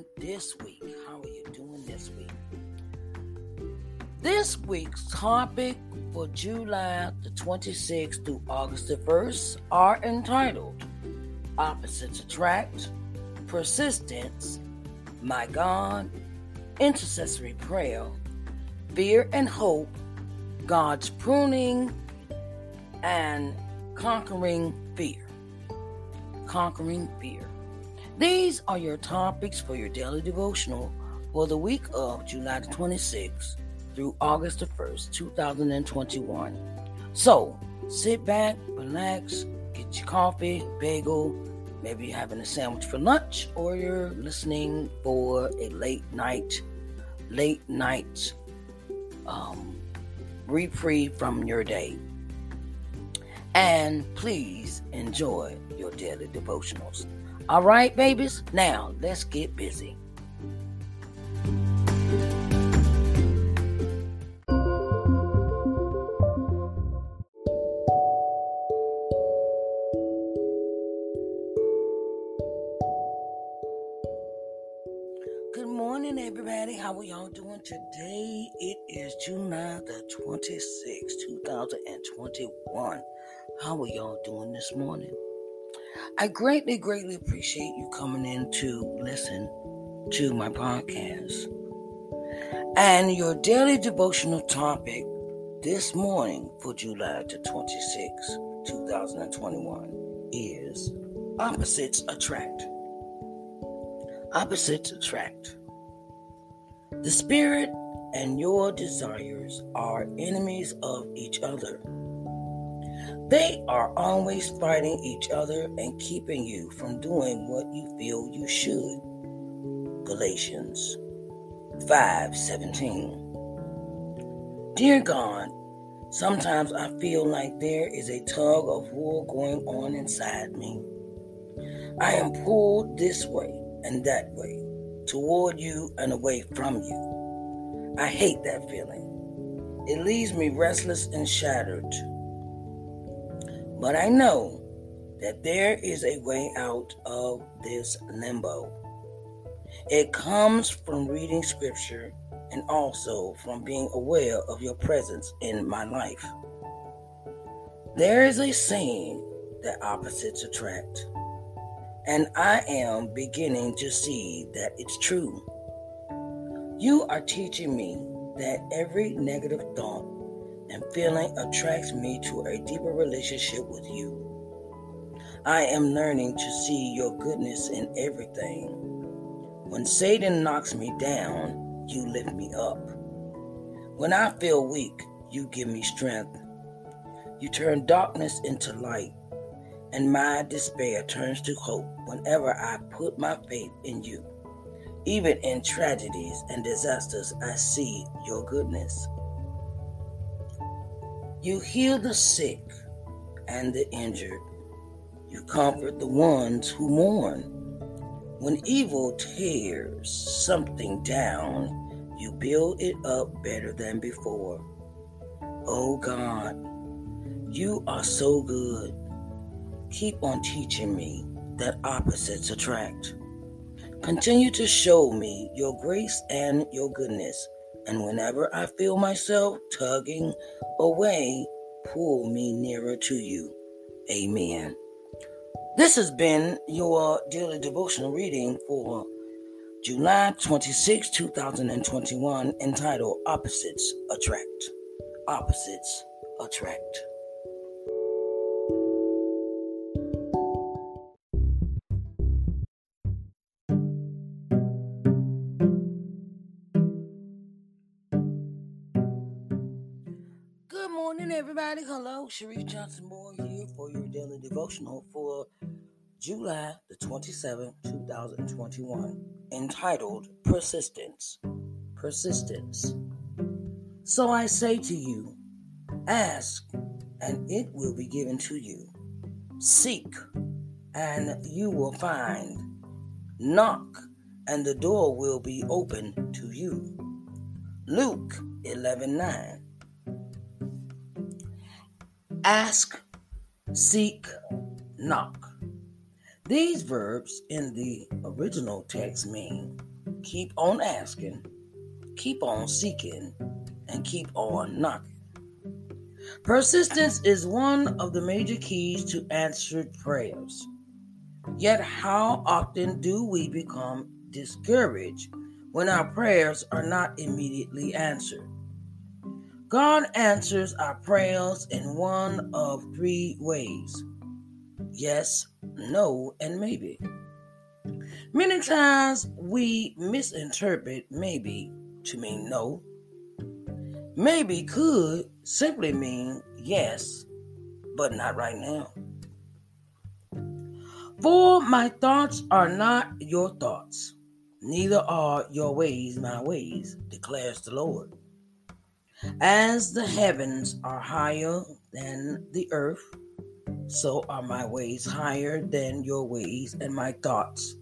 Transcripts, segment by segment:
doing this week? How are you doing this week? This week's topic for July the 26th through August the 1st are entitled Opposites Attract, Persistence, My God, Intercessory Prayer, Fear and Hope, God's Pruning, and Conquering Fear. Conquering Fear. These are your topics for your daily devotional for the week of July the 26th through August the 1st, 2021. So sit back, relax, get your coffee, bagel, maybe you're having a sandwich for lunch, or you're listening for a late night, late night um, reprieve from your day. And please enjoy your daily devotionals. All right, babies, now let's get busy. Good morning, everybody. How are y'all doing today? It is July the 26th, 2021. How are y'all doing this morning? I greatly, greatly appreciate you coming in to listen to my podcast. And your daily devotional topic this morning for July the 26th, 2021 is Opposites Attract. Opposites attract. The spirit and your desires are enemies of each other. They are always fighting each other and keeping you from doing what you feel you should. Galatians 5:17. Dear God, sometimes I feel like there is a tug of war going on inside me. I am pulled this way and that way, toward you and away from you. I hate that feeling. It leaves me restless and shattered. But I know that there is a way out of this limbo. It comes from reading scripture and also from being aware of your presence in my life. There is a saying that opposites attract. And I am beginning to see that it's true. You are teaching me that every negative thought and feeling attracts me to a deeper relationship with you. I am learning to see your goodness in everything. When Satan knocks me down, you lift me up. When I feel weak, you give me strength. You turn darkness into light and my despair turns to hope whenever I put my faith in you. Even in tragedies and disasters, I see your goodness. You heal the sick and the injured. You comfort the ones who mourn. When evil tears something down, you build it up better than before. Oh God, you are so good. Keep on teaching me that opposites attract. Continue to show me your grace and your goodness. And whenever I feel myself tugging away, pull me nearer to you. Amen. This has been your daily devotional reading for July 26, 2021, entitled Opposites Attract. Opposites Attract. Morning, everybody. Hello, Sharif Johnson Moore here for your daily devotional for July the 27th, 2021, entitled Persistence. Persistence. So I say to you, ask, and it will be given to you. Seek, and you will find. Knock, and the door will be open to you. Luke 11 9. Ask, seek, knock. These verbs in the original text mean keep on asking, keep on seeking, and keep on knocking. Persistence is one of the major keys to answered prayers. Yet, how often do we become discouraged when our prayers are not immediately answered? God answers our prayers in one of three ways yes, no, and maybe. Many times we misinterpret maybe to mean no. Maybe could simply mean yes, but not right now. For my thoughts are not your thoughts, neither are your ways my ways, declares the Lord. As the heavens are higher than the earth, so are my ways higher than your ways, and my thoughts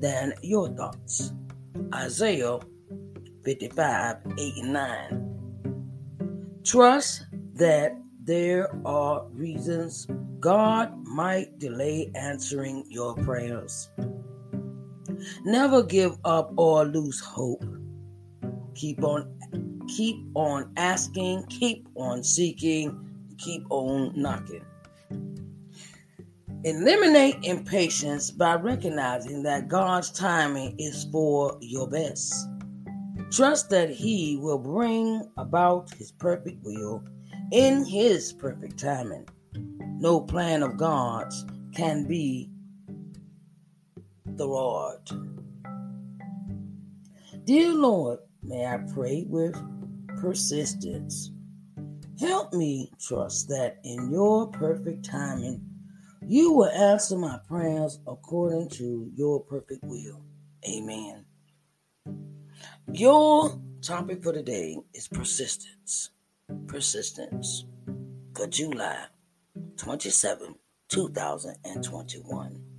than your thoughts. Isaiah 55 8 and 9. Trust that there are reasons God might delay answering your prayers. Never give up or lose hope. Keep on keep on asking, keep on seeking, keep on knocking. Eliminate impatience by recognizing that God's timing is for your best. Trust that He will bring about His perfect will in His perfect timing. No plan of God's can be thwarted. Dear Lord, may I pray with persistence. Help me trust that in your perfect timing, you will answer my prayers according to your perfect will. Amen. Your topic for today is persistence. Persistence for July 27, 2021.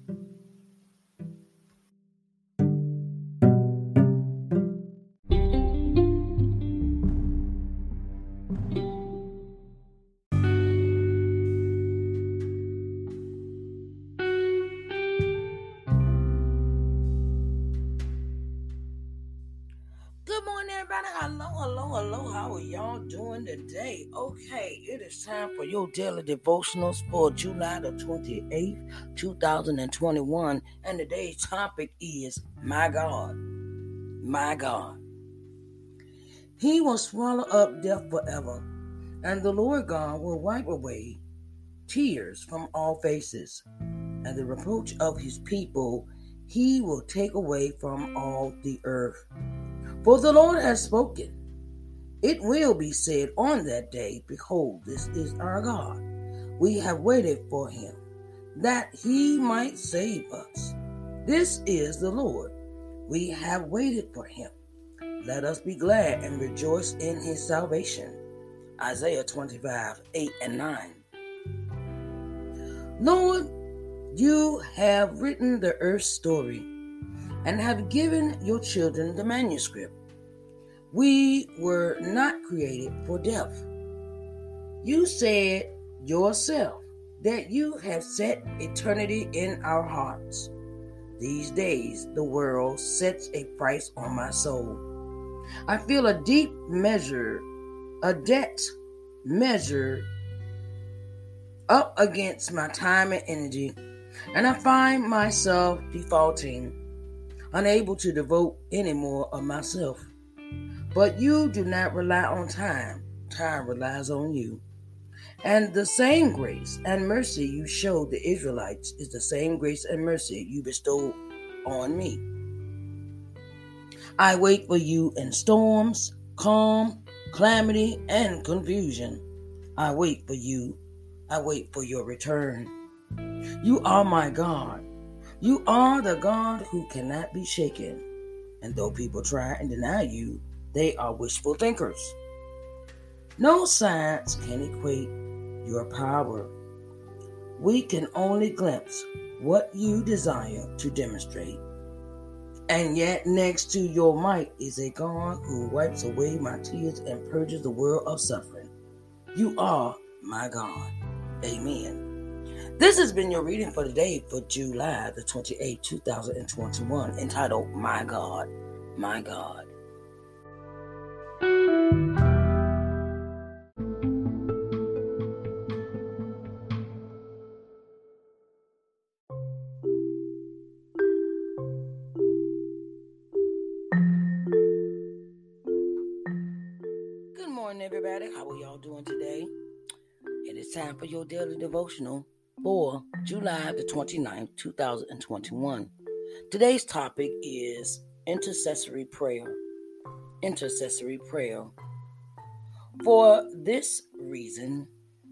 Your daily devotionals for July the 28th, 2021. And today's topic is My God. My God. He will swallow up death forever, and the Lord God will wipe away tears from all faces, and the reproach of his people he will take away from all the earth. For the Lord has spoken. It will be said on that day, Behold, this is our God. We have waited for him, that he might save us. This is the Lord. We have waited for him. Let us be glad and rejoice in his salvation. Isaiah 25, 8 and 9. Lord, you have written the earth's story and have given your children the manuscript. We were not created for death. You said yourself that you have set eternity in our hearts. These days, the world sets a price on my soul. I feel a deep measure, a debt measure up against my time and energy, and I find myself defaulting unable to devote any more of myself. But you do not rely on time, time relies on you. And the same grace and mercy you showed the Israelites is the same grace and mercy you bestow on me. I wait for you in storms, calm, calamity, and confusion. I wait for you. I wait for your return. You are my God. You are the God who cannot be shaken. And though people try and deny you, they are wishful thinkers. No science can equate your power. We can only glimpse what you desire to demonstrate. And yet, next to your might is a God who wipes away my tears and purges the world of suffering. You are my God. Amen. This has been your reading for today for July the 28th, 2021, entitled My God, my God. Good morning, everybody. How are y'all doing today? It is time for your daily devotional for July the 29th, 2021. Today's topic is intercessory prayer. Intercessory prayer. For this reason,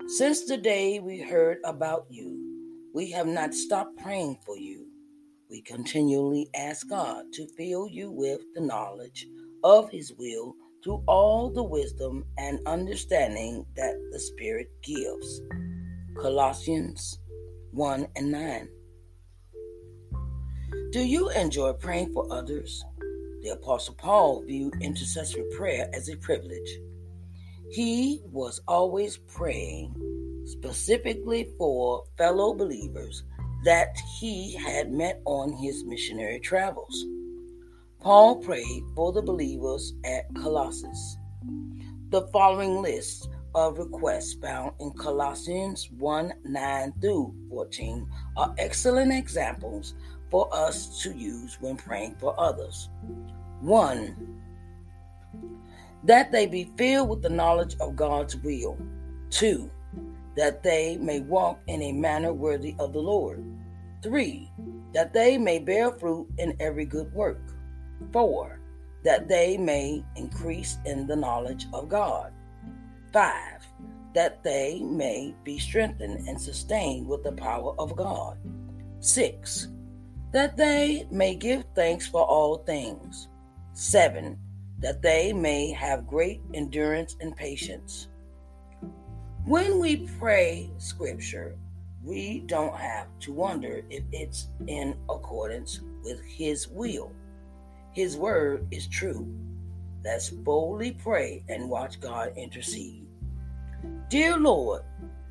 since the day we heard about you, we have not stopped praying for you. We continually ask God to fill you with the knowledge of His will through all the wisdom and understanding that the Spirit gives. Colossians 1 and 9. Do you enjoy praying for others? The Apostle Paul viewed intercessory prayer as a privilege. He was always praying specifically for fellow believers that he had met on his missionary travels. Paul prayed for the believers at Colossae. The following list of requests found in Colossians 1 9 through 14 are excellent examples for us to use when praying for others. 1. That they be filled with the knowledge of God's will. 2. That they may walk in a manner worthy of the Lord. 3. That they may bear fruit in every good work. 4. That they may increase in the knowledge of God. 5. That they may be strengthened and sustained with the power of God. 6. That they may give thanks for all things. 7. That they may have great endurance and patience. When we pray scripture, we don't have to wonder if it's in accordance with His will. His word is true. Let's boldly pray and watch God intercede. Dear Lord,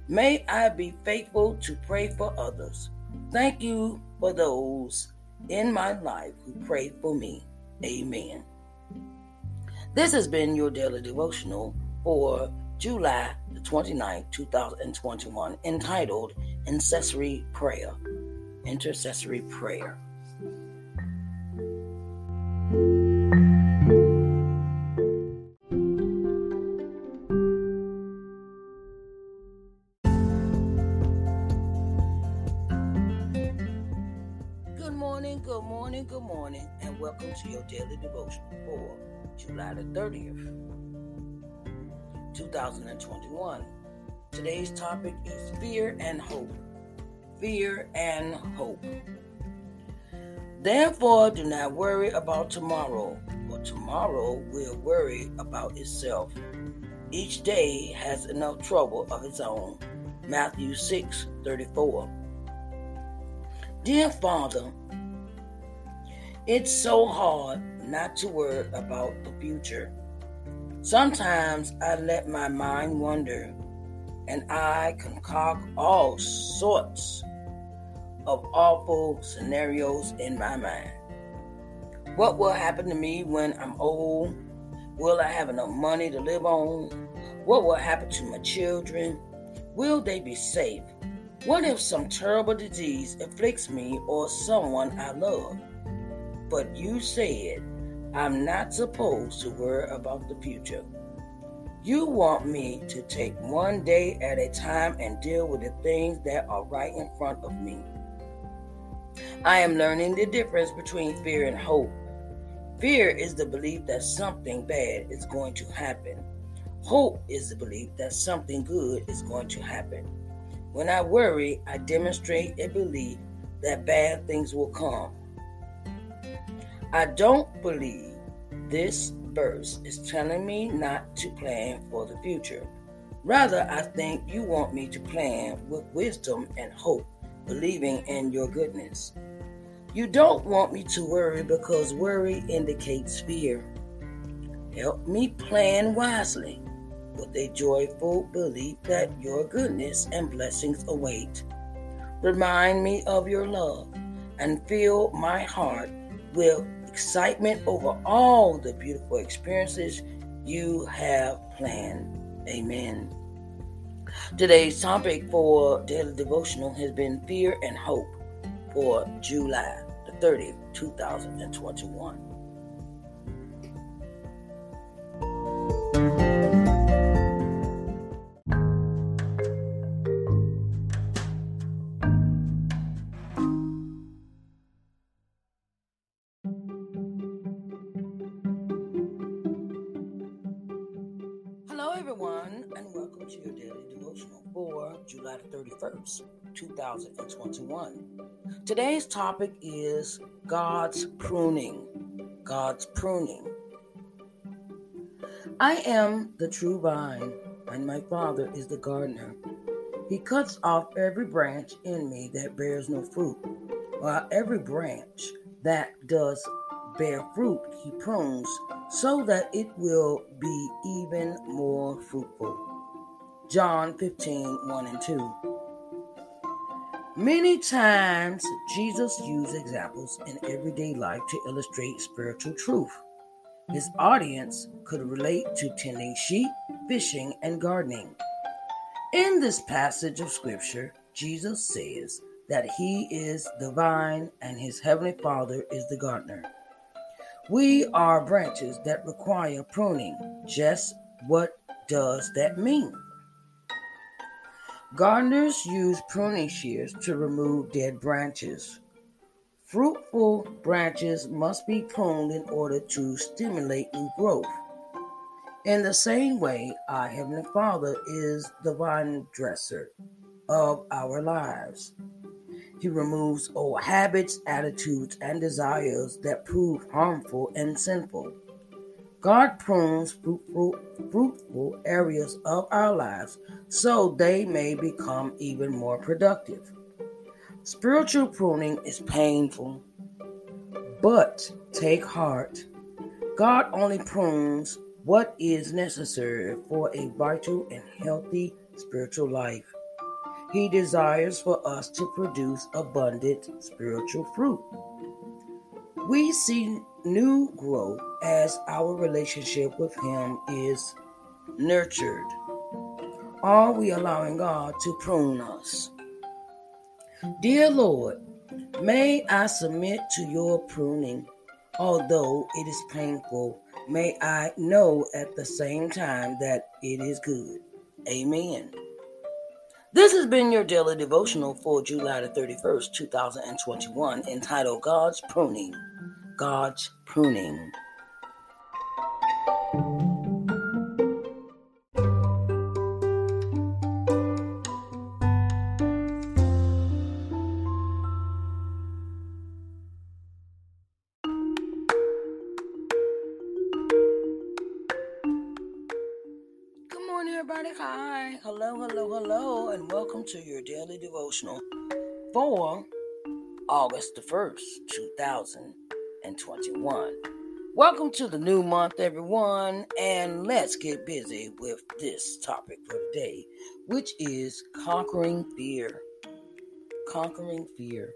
may I be faithful to pray for others. Thank you for those in my life who prayed for me. Amen. This has been your daily devotional for July the 29th, 2021, entitled Intercessory Prayer. Intercessory Prayer. Morning, good morning, good morning, and welcome to your daily devotion for July the 30th, 2021. Today's topic is fear and hope. Fear and hope. Therefore, do not worry about tomorrow, for tomorrow will worry about itself. Each day has enough trouble of its own. Matthew 6 34. Dear Father, it's so hard not to worry about the future. Sometimes I let my mind wander and I concoct all sorts of awful scenarios in my mind. What will happen to me when I'm old? Will I have enough money to live on? What will happen to my children? Will they be safe? What if some terrible disease afflicts me or someone I love? But you said I'm not supposed to worry about the future. You want me to take one day at a time and deal with the things that are right in front of me. I am learning the difference between fear and hope. Fear is the belief that something bad is going to happen. Hope is the belief that something good is going to happen. When I worry, I demonstrate a belief that bad things will come. I don't believe this verse is telling me not to plan for the future. Rather, I think you want me to plan with wisdom and hope, believing in your goodness. You don't want me to worry because worry indicates fear. Help me plan wisely with a joyful belief that your goodness and blessings await. Remind me of your love and fill my heart with excitement over all the beautiful experiences you have planned. Amen. Today's topic for daily devotional has been fear and hope for July the 30th, 2021. Today's topic is God's pruning. God's pruning. I am the true vine, and my Father is the gardener. He cuts off every branch in me that bears no fruit, while every branch that does bear fruit, he prunes so that it will be even more fruitful. John 15 1 and 2. Many times, Jesus used examples in everyday life to illustrate spiritual truth. His audience could relate to tending sheep, fishing, and gardening. In this passage of Scripture, Jesus says that He is the vine and His Heavenly Father is the gardener. We are branches that require pruning. Just what does that mean? Gardeners use pruning shears to remove dead branches. Fruitful branches must be pruned in order to stimulate new growth. In the same way, our Heavenly Father is the vine dresser of our lives. He removes old habits, attitudes, and desires that prove harmful and sinful. God prunes fruitful, fruitful areas of our lives so they may become even more productive. Spiritual pruning is painful, but take heart. God only prunes what is necessary for a vital and healthy spiritual life. He desires for us to produce abundant spiritual fruit. We see new growth as our relationship with Him is nurtured. Are we allowing God to prune us? Dear Lord, may I submit to your pruning. Although it is painful, may I know at the same time that it is good. Amen. This has been your daily devotional for July the 31st, 2021, entitled God's Pruning. God's Pruning. Go morning everybody. Hi. Hello, hello, hello, and welcome to your daily devotional for August the 1st, 2021. Welcome to the new month, everyone, and let's get busy with this topic for today, which is conquering fear. Conquering fear.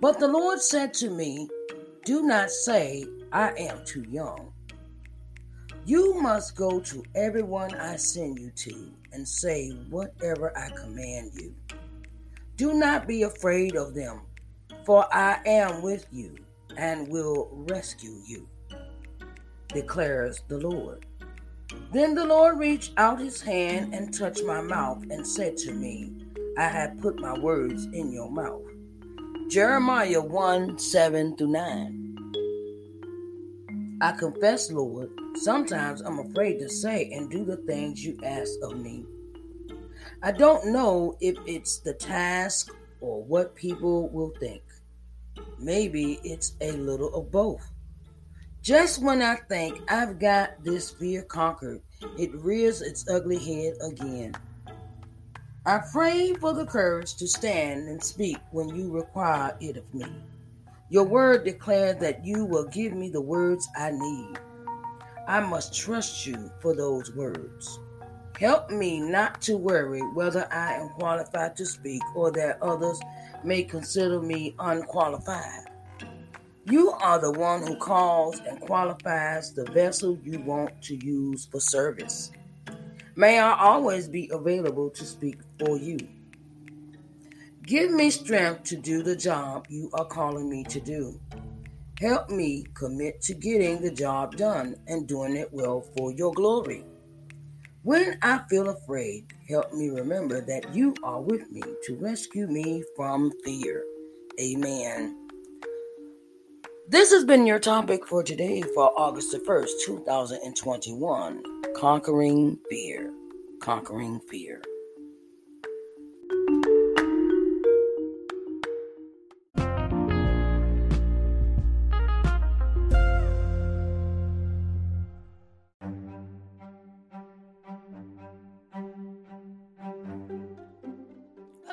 But the Lord said to me, Do not say, I am too young you must go to everyone I send you to and say whatever I command you. Do not be afraid of them, for I am with you and will rescue you, declares the Lord. Then the Lord reached out his hand and touched my mouth and said to me, I have put my words in your mouth. Jeremiah 1 7 through 9. I confess, Lord, sometimes I'm afraid to say and do the things you ask of me. I don't know if it's the task or what people will think. Maybe it's a little of both. Just when I think I've got this fear conquered, it rears its ugly head again. I pray for the courage to stand and speak when you require it of me. Your word declares that you will give me the words I need. I must trust you for those words. Help me not to worry whether I am qualified to speak or that others may consider me unqualified. You are the one who calls and qualifies the vessel you want to use for service. May I always be available to speak for you. Give me strength to do the job you are calling me to do. Help me commit to getting the job done and doing it well for your glory. When I feel afraid, help me remember that you are with me to rescue me from fear. Amen. This has been your topic for today for August the 1st, 2021 Conquering Fear. Conquering Fear.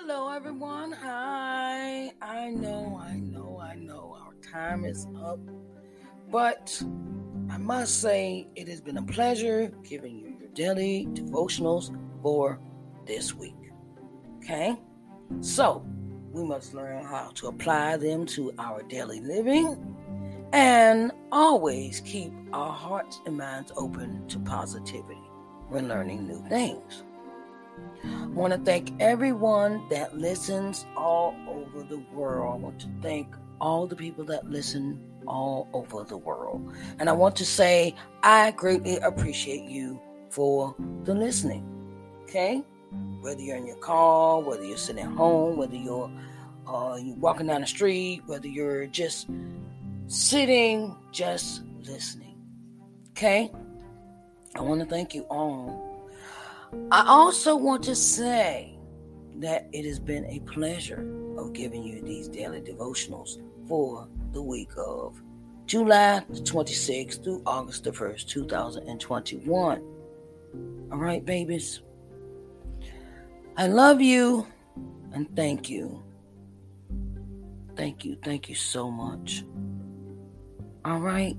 Hello, everyone. Hi. I know, I know, I know our time is up, but I must say it has been a pleasure giving you your daily devotionals for this week. Okay? So, we must learn how to apply them to our daily living and always keep our hearts and minds open to positivity when learning new things. I want to thank everyone that listens all over the world. I want to thank all the people that listen all over the world. And I want to say I greatly appreciate you for the listening. Okay? Whether you're in your car, whether you're sitting at home, whether you're uh, you're walking down the street, whether you're just sitting, just listening. Okay? I want to thank you all I also want to say that it has been a pleasure of giving you these daily devotionals for the week of July the 26th through August the 1st, 2021. All right, babies. I love you and thank you. Thank you. Thank you so much. All right.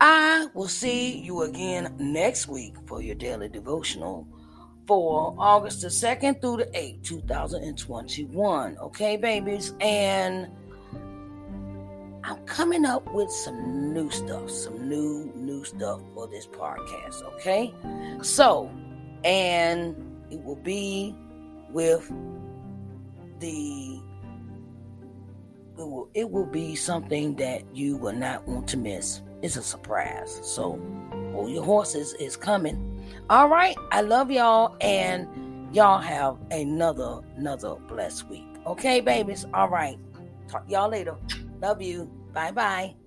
I will see you again next week for your daily devotional for August the 2nd through the 8th, 2021. Okay, babies? And I'm coming up with some new stuff, some new, new stuff for this podcast. Okay? So, and it will be with the it will, it will be something that you will not want to miss it's a surprise. So hold your horses is coming. All right. I love y'all and y'all have another another blessed week. Okay, babies. All right. Talk y'all later. Love you. Bye bye.